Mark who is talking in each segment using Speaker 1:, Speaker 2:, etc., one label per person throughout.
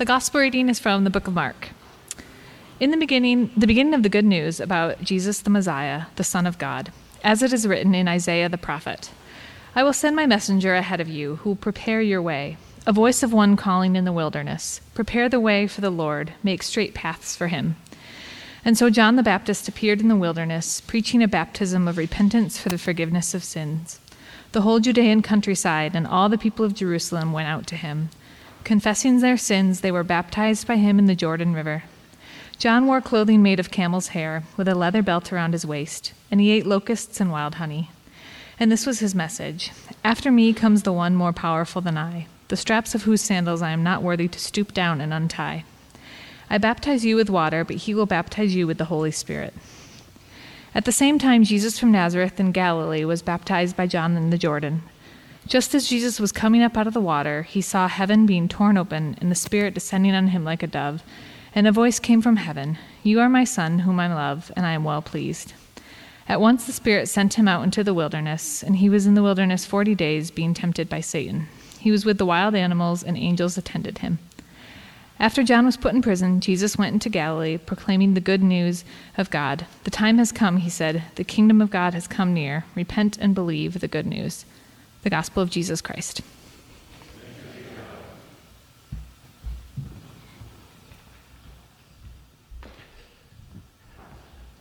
Speaker 1: The gospel reading is from the book of Mark. In the beginning, the beginning of the good news about Jesus the Messiah, the Son of God, as it is written in Isaiah the prophet I will send my messenger ahead of you, who will prepare your way, a voice of one calling in the wilderness Prepare the way for the Lord, make straight paths for him. And so John the Baptist appeared in the wilderness, preaching a baptism of repentance for the forgiveness of sins. The whole Judean countryside and all the people of Jerusalem went out to him. Confessing their sins, they were baptized by him in the Jordan River. John wore clothing made of camel's hair, with a leather belt around his waist, and he ate locusts and wild honey. And this was his message After me comes the one more powerful than I, the straps of whose sandals I am not worthy to stoop down and untie. I baptize you with water, but he will baptize you with the Holy Spirit. At the same time, Jesus from Nazareth in Galilee was baptized by John in the Jordan. Just as Jesus was coming up out of the water, he saw heaven being torn open and the Spirit descending on him like a dove. And a voice came from heaven You are my Son, whom I love, and I am well pleased. At once the Spirit sent him out into the wilderness, and he was in the wilderness forty days, being tempted by Satan. He was with the wild animals, and angels attended him. After John was put in prison, Jesus went into Galilee, proclaiming the good news of God. The time has come, he said. The kingdom of God has come near. Repent and believe the good news. The gospel of Jesus Christ.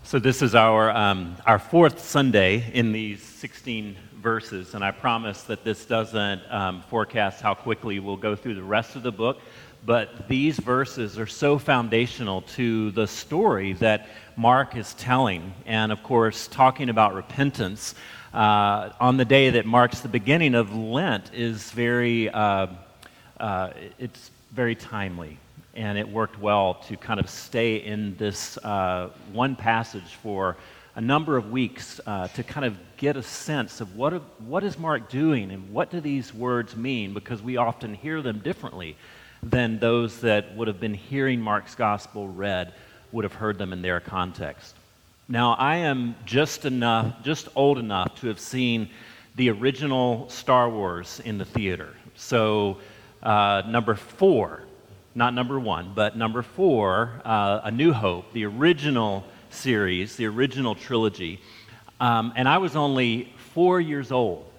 Speaker 2: So, this is our, um, our fourth Sunday in these 16 verses, and I promise that this doesn't um, forecast how quickly we'll go through the rest of the book but these verses are so foundational to the story that Mark is telling. And of course, talking about repentance uh, on the day that marks the beginning of Lent is very, uh, uh, it's very timely. And it worked well to kind of stay in this uh, one passage for a number of weeks uh, to kind of get a sense of what, what is Mark doing and what do these words mean because we often hear them differently than those that would have been hearing Mark's gospel read would have heard them in their context. Now, I am just enough, just old enough to have seen the original Star Wars in the theater. So, uh, number four, not number one, but number four, uh, A New Hope, the original series, the original trilogy. Um, and I was only four years old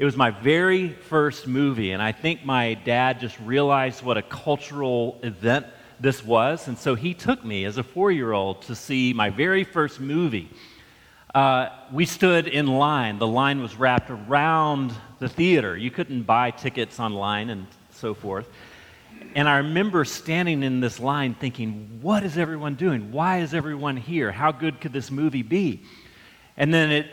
Speaker 2: it was my very first movie, and I think my dad just realized what a cultural event this was, and so he took me as a four year old to see my very first movie. Uh, we stood in line. The line was wrapped around the theater. You couldn't buy tickets online and so forth. And I remember standing in this line thinking, what is everyone doing? Why is everyone here? How good could this movie be? And then it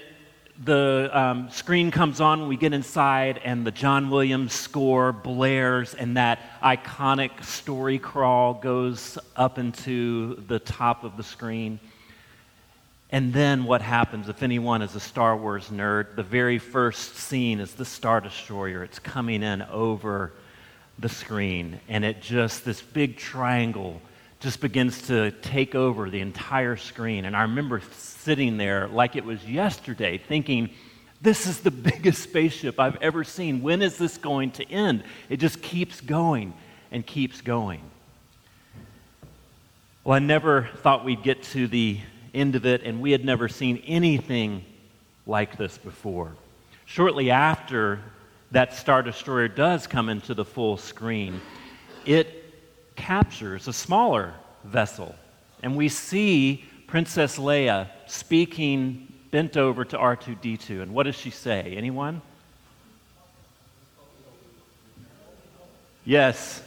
Speaker 2: the um, screen comes on, we get inside, and the John Williams score blares, and that iconic story crawl goes up into the top of the screen. And then what happens, if anyone is a Star Wars nerd, the very first scene is the Star Destroyer. It's coming in over the screen, and it just, this big triangle just begins to take over the entire screen. And I remember sitting there like it was yesterday, thinking, this is the biggest spaceship I've ever seen. When is this going to end? It just keeps going and keeps going. Well, I never thought we'd get to the end of it, and we had never seen anything like this before. Shortly after that Star Destroyer does come into the full screen, it captures a smaller vessel. And we see Princess Leia speaking bent over to R2D2. And what does she say? Anyone? Yes.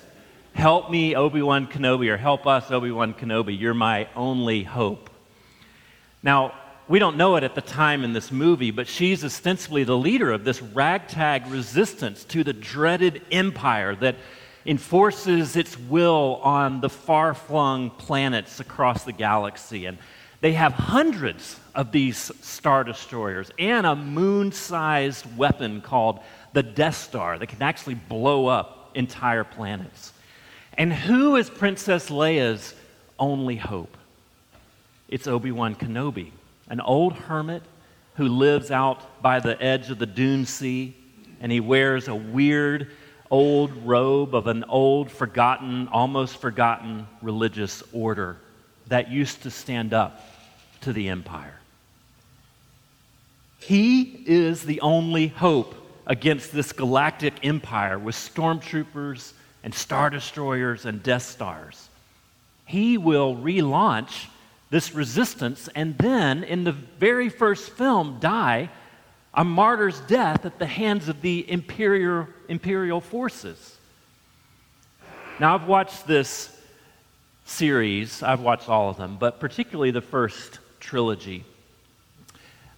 Speaker 2: Help me, Obi Wan Kenobi, or help us, Obi Wan Kenobi. You're my only hope. Now, we don't know it at the time in this movie, but she's ostensibly the leader of this ragtag resistance to the dreaded empire that enforces its will on the far flung planets across the galaxy. And they have hundreds of these Star Destroyers and a moon sized weapon called the Death Star that can actually blow up entire planets. And who is Princess Leia's only hope? It's Obi Wan Kenobi, an old hermit who lives out by the edge of the Dune Sea, and he wears a weird old robe of an old, forgotten, almost forgotten religious order that used to stand up to the empire. He is the only hope against this galactic empire with stormtroopers and star destroyers and Death Stars. He will relaunch this resistance and then, in the very first film, die a martyr's death at the hands of the imperial, imperial forces. Now, I've watched this series, I've watched all of them, but particularly the first trilogy.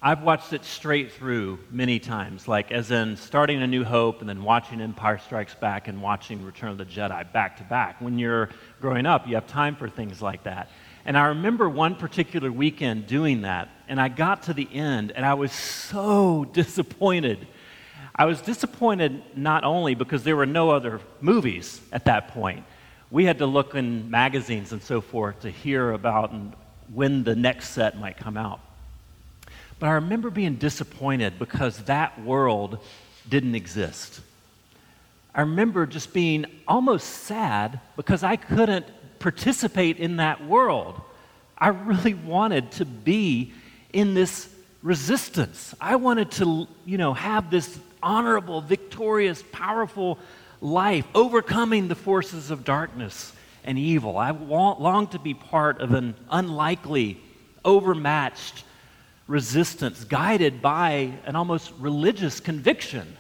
Speaker 2: I've watched it straight through many times, like as in starting A New Hope and then watching Empire Strikes Back and watching Return of the Jedi back to back. When you're growing up, you have time for things like that. And I remember one particular weekend doing that, and I got to the end, and I was so disappointed. I was disappointed not only because there were no other movies at that point. We had to look in magazines and so forth to hear about when the next set might come out. But I remember being disappointed because that world didn't exist. I remember just being almost sad because I couldn't participate in that world. I really wanted to be in this resistance. I wanted to, you know, have this honorable, victorious, powerful life, overcoming the forces of darkness and evil. I want, long to be part of an unlikely, overmatched, resistance, guided by an almost religious conviction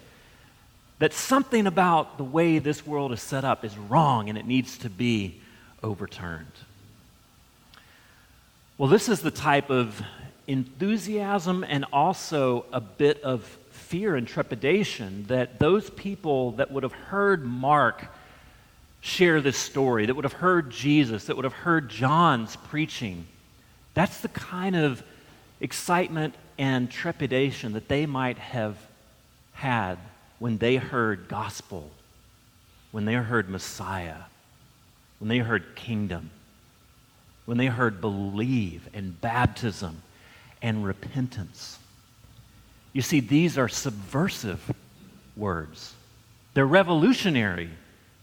Speaker 2: that something about the way this world is set up is wrong and it needs to be overturned. Well, this is the type of enthusiasm and also a bit of fear and trepidation that those people that would have heard Mark share this story, that would have heard Jesus, that would have heard John's preaching, that's the kind of excitement and trepidation that they might have had when they heard gospel, when they heard Messiah, when they heard kingdom, when they heard believe and baptism and repentance. You see, these are subversive words. They're revolutionary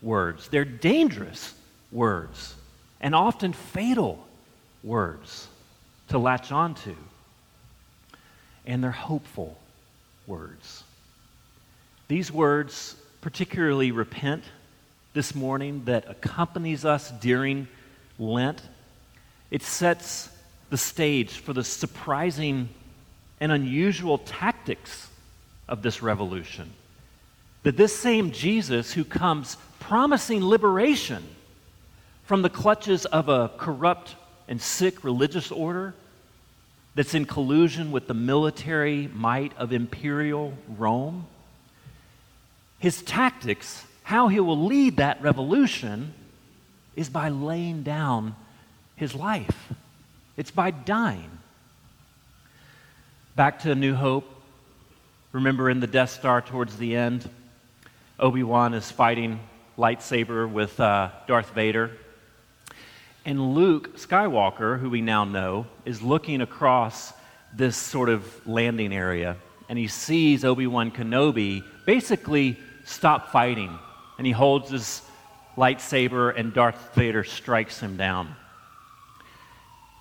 Speaker 2: words. They're dangerous words and often fatal words to latch onto and they're hopeful words. These words, particularly repent this morning, that accompanies us during Lent, it sets the stage for the surprising and unusual tactics of this revolution. That this same Jesus who comes promising liberation from the clutches of a corrupt and sick religious order that's in collusion with the military might of imperial Rome. His tactics, how he will lead that revolution, is by laying down his life. It's by dying. Back to New Hope. Remember in the Death Star towards the end, Obi Wan is fighting lightsaber with uh, Darth Vader. And Luke Skywalker, who we now know, is looking across this sort of landing area and he sees Obi Wan Kenobi basically stop fighting. And he holds his lightsaber, and Darth Vader strikes him down.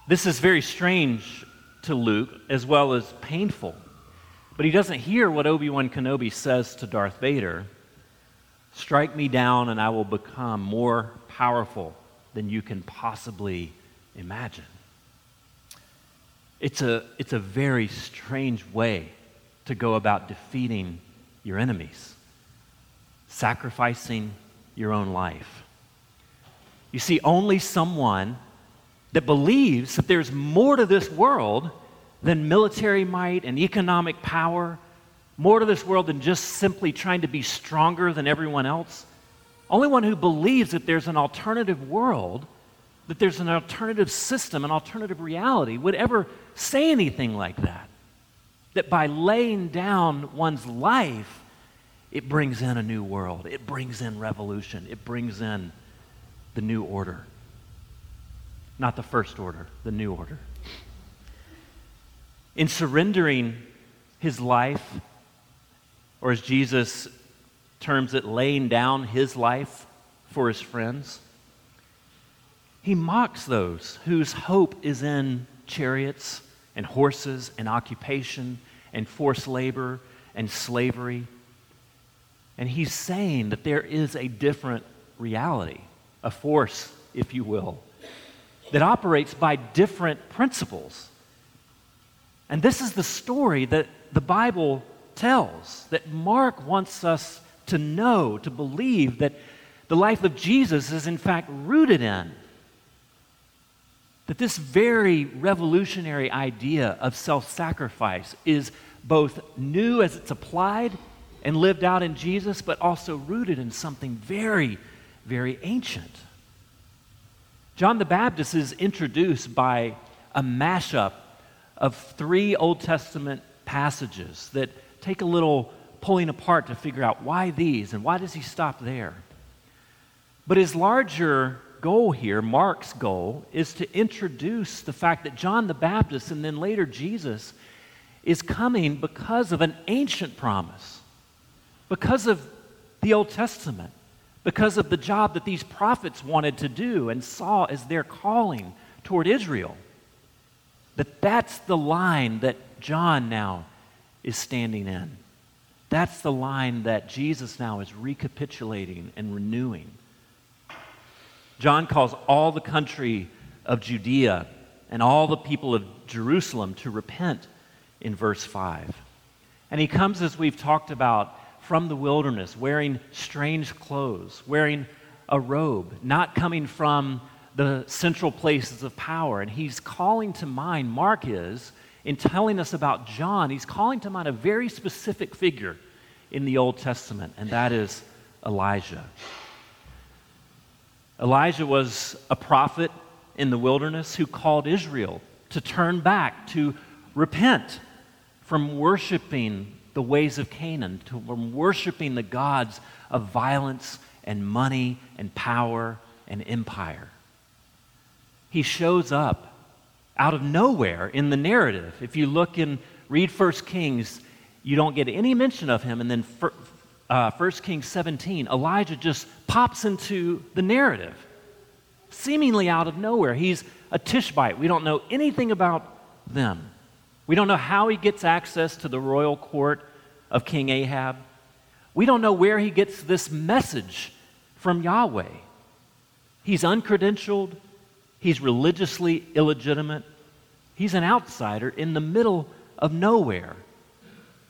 Speaker 2: This is very strange to Luke, as well as painful. But he doesn't hear what Obi Wan Kenobi says to Darth Vader Strike me down, and I will become more powerful than you can possibly imagine. It's a, it's a very strange way to go about defeating your enemies, sacrificing your own life. You see, only someone that believes that there's more to this world than military might and economic power, more to this world than just simply trying to be stronger than everyone else, only one who believes that there's an alternative world, that there's an alternative system, an alternative reality, would ever say anything like that. That by laying down one's life, it brings in a new world, it brings in revolution, it brings in the new order. Not the first order, the new order. In surrendering his life, or as Jesus terms it laying down his life for his friends. He mocks those whose hope is in chariots and horses and occupation and forced labor and slavery. And he's saying that there is a different reality, a force, if you will, that operates by different principles. And this is the story that the Bible tells, that Mark wants us to know, to believe that the life of Jesus is in fact rooted in. That this very revolutionary idea of self sacrifice is both new as it's applied and lived out in Jesus, but also rooted in something very, very ancient. John the Baptist is introduced by a mashup of three Old Testament passages that take a little pulling apart to figure out why these and why does he stop there. But his larger goal here, Mark's goal, is to introduce the fact that John the Baptist and then later Jesus is coming because of an ancient promise, because of the Old Testament because of the job that these prophets wanted to do and saw as their calling toward Israel. That that's the line that John now is standing in. That's the line that Jesus now is recapitulating and renewing. John calls all the country of Judea and all the people of Jerusalem to repent in verse 5. And he comes, as we've talked about, from the wilderness, wearing strange clothes, wearing a robe, not coming from the central places of power. And he's calling to mind, Mark is, in telling us about John, he's calling to mind a very specific figure in the Old Testament, and that is Elijah. Elijah was a prophet in the wilderness who called Israel to turn back, to repent from worshiping the ways of Canaan, to, from worshiping the gods of violence and money and power and empire. He shows up out of nowhere in the narrative. If you look and read 1 Kings, you don't get any mention of him. And then uh, 1 Kings 17, Elijah just pops into the narrative, seemingly out of nowhere. He's a Tishbite. We don't know anything about them. We don't know how he gets access to the royal court of King Ahab. We don't know where he gets this message from Yahweh. He's uncredentialed, he's religiously illegitimate, he's an outsider in the middle of nowhere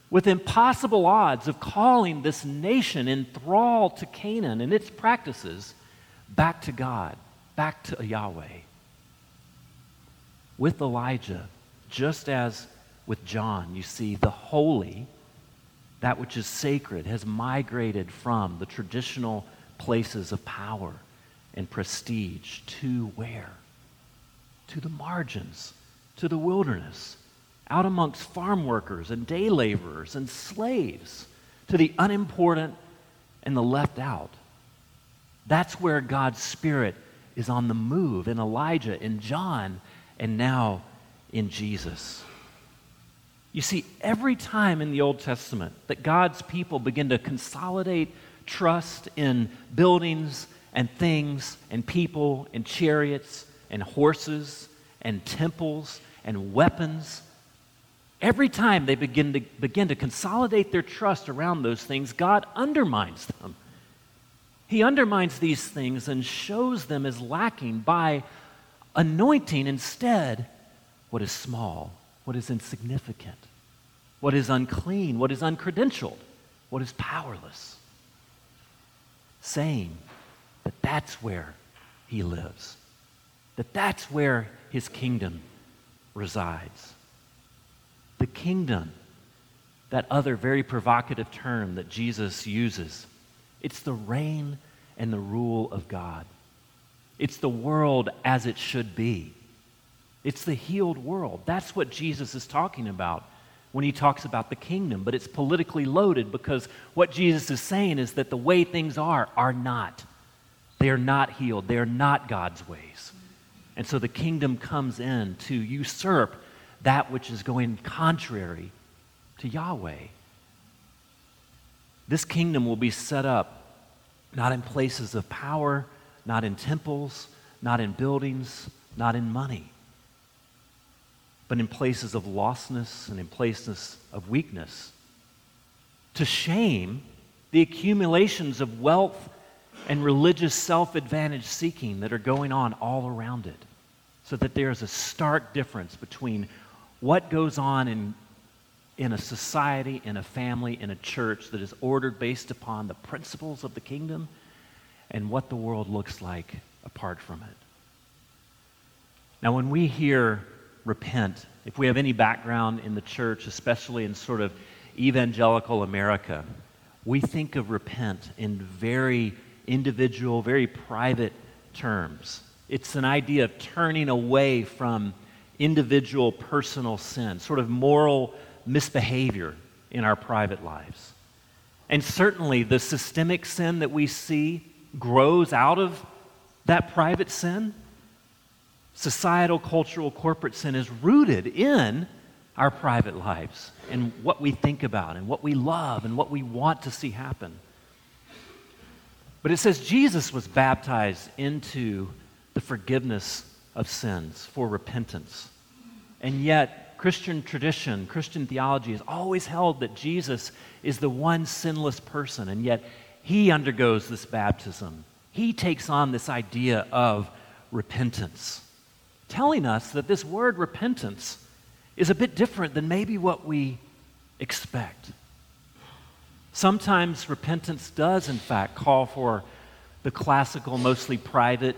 Speaker 2: with impossible odds of calling this nation in thrall to Canaan and its practices back to God, back to Yahweh. With Elijah, just as with John, you see the holy that which is sacred, has migrated from the traditional places of power and prestige to where? To the margins, to the wilderness, out amongst farm workers and day laborers and slaves, to the unimportant and the left out. That's where God's Spirit is on the move in Elijah, in John, and now in Jesus. You see, every time in the Old Testament that God's people begin to consolidate trust in buildings and things and people and chariots and horses and temples and weapons, every time they begin to, begin to consolidate their trust around those things, God undermines them. He undermines these things and shows them as lacking by anointing instead what is small what is insignificant, what is unclean, what is uncredentialed, what is powerless. Saying that that's where he lives, that that's where his kingdom resides. The kingdom, that other very provocative term that Jesus uses, it's the reign and the rule of God. It's the world as it should be. It's the healed world. That's what Jesus is talking about when he talks about the kingdom, but it's politically loaded because what Jesus is saying is that the way things are are not. They are not healed. They are not God's ways. And so the kingdom comes in to usurp that which is going contrary to Yahweh. This kingdom will be set up not in places of power, not in temples, not in buildings, not in money, but in places of lostness and in places of weakness. To shame the accumulations of wealth and religious self advantage seeking that are going on all around it. So that there is a stark difference between what goes on in, in a society, in a family, in a church that is ordered based upon the principles of the kingdom and what the world looks like apart from it. Now, when we hear repent, if we have any background in the church, especially in sort of evangelical America, we think of repent in very individual, very private terms. It's an idea of turning away from individual personal sin, sort of moral misbehavior in our private lives. And certainly the systemic sin that we see grows out of that private sin. Societal, cultural, corporate sin is rooted in our private lives and what we think about and what we love and what we want to see happen. But it says Jesus was baptized into the forgiveness of sins for repentance. And yet, Christian tradition, Christian theology has always held that Jesus is the one sinless person, and yet he undergoes this baptism. He takes on this idea of repentance, telling us that this word repentance is a bit different than maybe what we expect. Sometimes repentance does, in fact, call for the classical, mostly private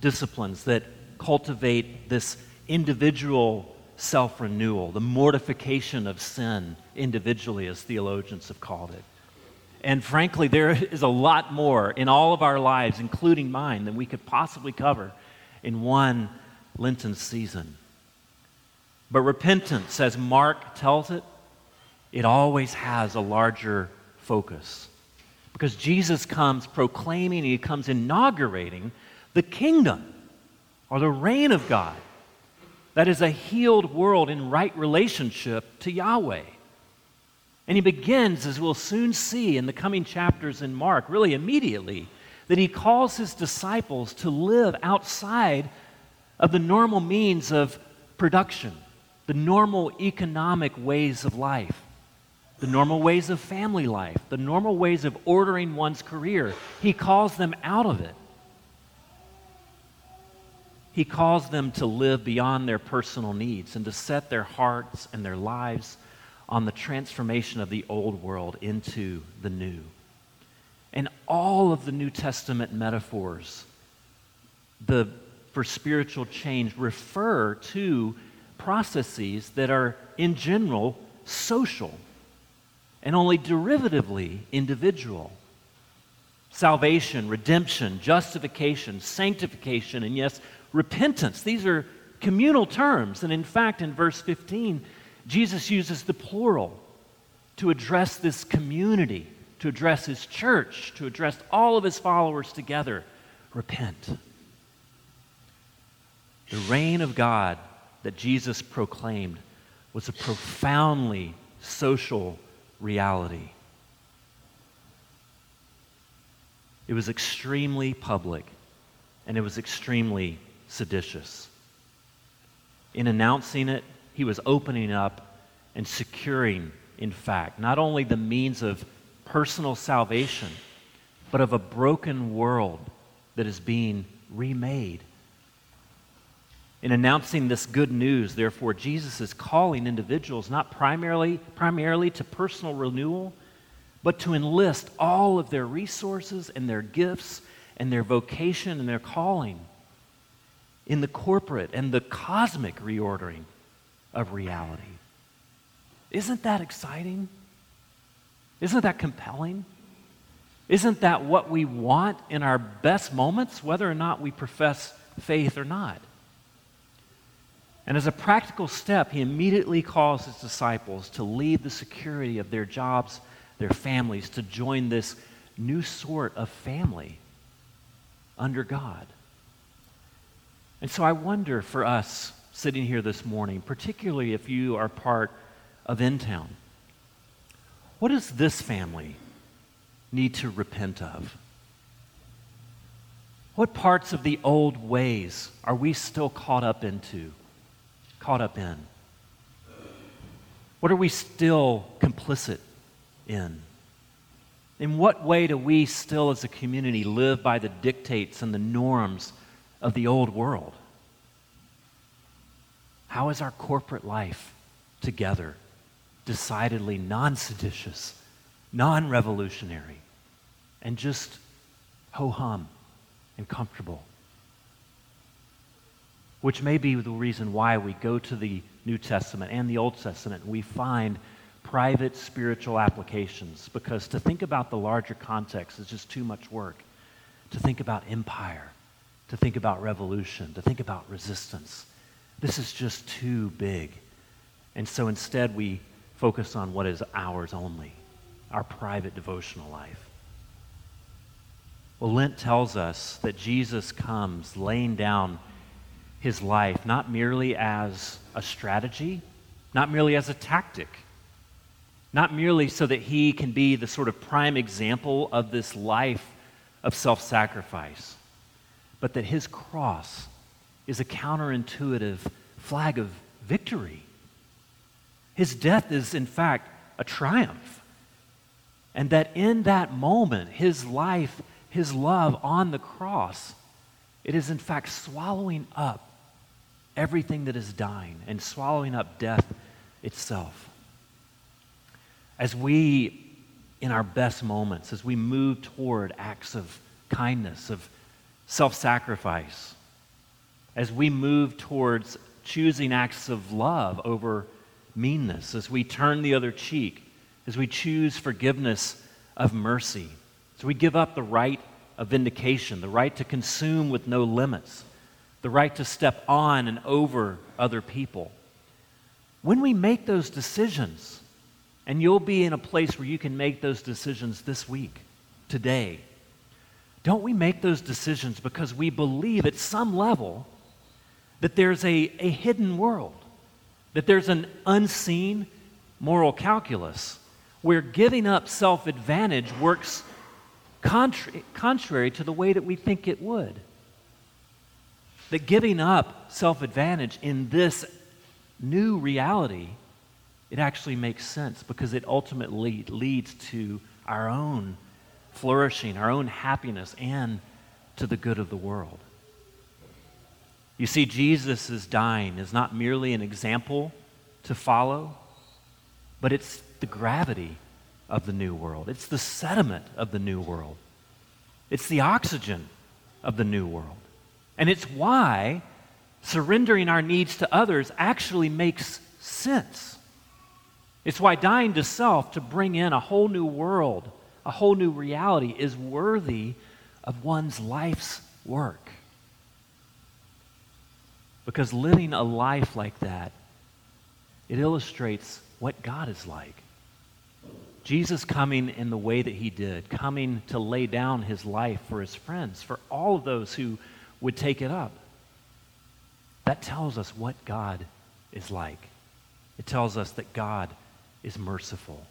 Speaker 2: disciplines that cultivate this individual self renewal, the mortification of sin individually, as theologians have called it. And frankly, there is a lot more in all of our lives, including mine, than we could possibly cover in one Lenten season. But repentance, as Mark tells it, it always has a larger focus. Because Jesus comes proclaiming, he comes inaugurating the kingdom or the reign of God. That is a healed world in right relationship to Yahweh. And he begins, as we'll soon see in the coming chapters in Mark, really immediately, that he calls his disciples to live outside of the normal means of production the normal economic ways of life, the normal ways of family life, the normal ways of ordering one's career. He calls them out of it. He calls them to live beyond their personal needs and to set their hearts and their lives on the transformation of the old world into the new. And all of the New Testament metaphors the, for spiritual change refer to processes that are, in general, social and only derivatively individual. Salvation, redemption, justification, sanctification, and yes, repentance. These are communal terms. And in fact, in verse 15, Jesus uses the plural to address this community, to address his church, to address all of his followers together. Repent. The reign of God that Jesus proclaimed was a profoundly social reality. It was extremely public and it was extremely seditious. In announcing it, he was opening up and securing, in fact, not only the means of personal salvation, but of a broken world that is being remade in announcing this good news, therefore, Jesus is calling individuals not primarily, primarily to personal renewal, but to enlist all of their resources and their gifts and their vocation and their calling in the corporate and the cosmic reordering of reality. Isn't that exciting? Isn't that compelling? Isn't that what we want in our best moments, whether or not we profess faith or not? And as a practical step, he immediately calls his disciples to leave the security of their jobs, their families, to join this new sort of family under God. And so I wonder for us sitting here this morning, particularly if you are part of In Town, what does this family need to repent of? What parts of the old ways are we still caught up into? Caught up in? What are we still complicit in? In what way do we still, as a community, live by the dictates and the norms of the old world? How is our corporate life together decidedly non seditious, non revolutionary, and just ho hum and comfortable? Which may be the reason why we go to the New Testament and the Old Testament and we find private spiritual applications because to think about the larger context is just too much work. To think about empire, to think about revolution, to think about resistance. This is just too big. And so instead, we focus on what is ours only our private devotional life. Well, Lent tells us that Jesus comes laying down his life not merely as a strategy, not merely as a tactic not merely so that he can be the sort of prime example of this life of self sacrifice, but that his cross is a counterintuitive flag of victory. His death is, in fact, a triumph. And that in that moment, his life, his love on the cross, it is, in fact, swallowing up everything that is dying and swallowing up death itself. As we, in our best moments, as we move toward acts of kindness, of self sacrifice, as we move towards choosing acts of love over meanness, as we turn the other cheek, as we choose forgiveness of mercy, as we give up the right of vindication, the right to consume with no limits, the right to step on and over other people. When we make those decisions, and you'll be in a place where you can make those decisions this week, today. Don't we make those decisions because we believe at some level that there's a, a hidden world, that there's an unseen moral calculus where giving up self advantage works contrary, contrary to the way that we think it would? That giving up self advantage in this new reality it actually makes sense because it ultimately leads to our own flourishing, our own happiness, and to the good of the world. You see, Jesus' dying is not merely an example to follow, but it's the gravity of the new world. It's the sediment of the new world. It's the oxygen of the new world. And it's why surrendering our needs to others actually makes sense. It's why dying to self to bring in a whole new world, a whole new reality, is worthy of one's life's work. Because living a life like that, it illustrates what God is like. Jesus coming in the way that he did, coming to lay down his life for his friends, for all of those who would take it up. That tells us what God is like. It tells us that God is merciful,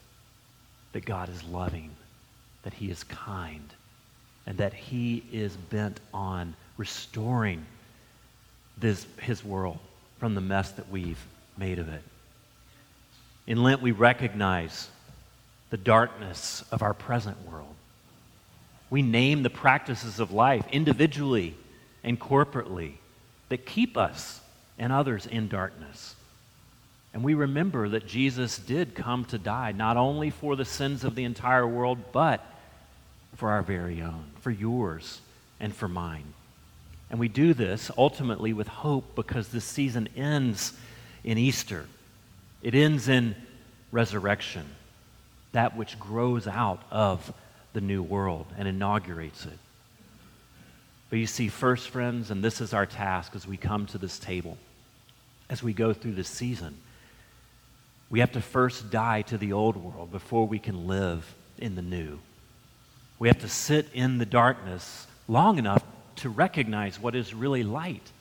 Speaker 2: that God is loving, that He is kind, and that He is bent on restoring this, His world from the mess that we've made of it. In Lent, we recognize the darkness of our present world. We name the practices of life individually and corporately that keep us and others in darkness. And we remember that Jesus did come to die, not only for the sins of the entire world, but for our very own, for yours and for mine. And we do this ultimately with hope because this season ends in Easter. It ends in resurrection, that which grows out of the new world and inaugurates it. But you see, first, friends, and this is our task as we come to this table, as we go through this season we have to first die to the old world before we can live in the new. We have to sit in the darkness long enough to recognize what is really light.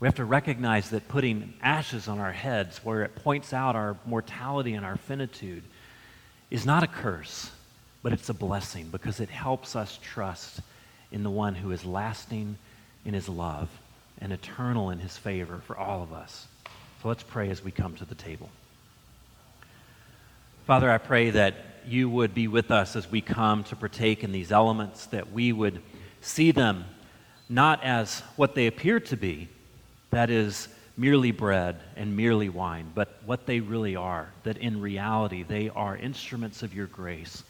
Speaker 2: We have to recognize that putting ashes on our heads, where it points out our mortality and our finitude, is not a curse, but it's a blessing because it helps us trust in the one who is lasting in his love and eternal in his favor for all of us. So let's pray as we come to the table. Father, I pray that you would be with us as we come to partake in these elements, that we would see them not as what they appear to be, that is, merely bread and merely wine, but what they really are, that in reality they are instruments of your grace.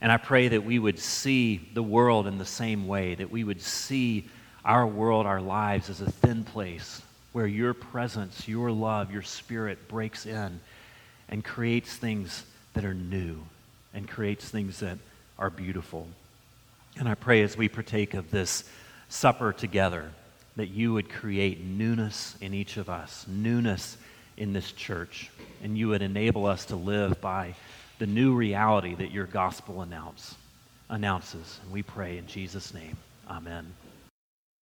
Speaker 2: And I pray that we would see the world in the same way, that we would see our world, our lives, as a thin place where your presence, your love, your spirit breaks in and creates things that are new and creates things that are beautiful. And I pray as we partake of this supper together that you would create newness in each of us, newness in this church, and you would enable us to live by the new reality that your gospel announce, announces. And we pray in Jesus' name. Amen.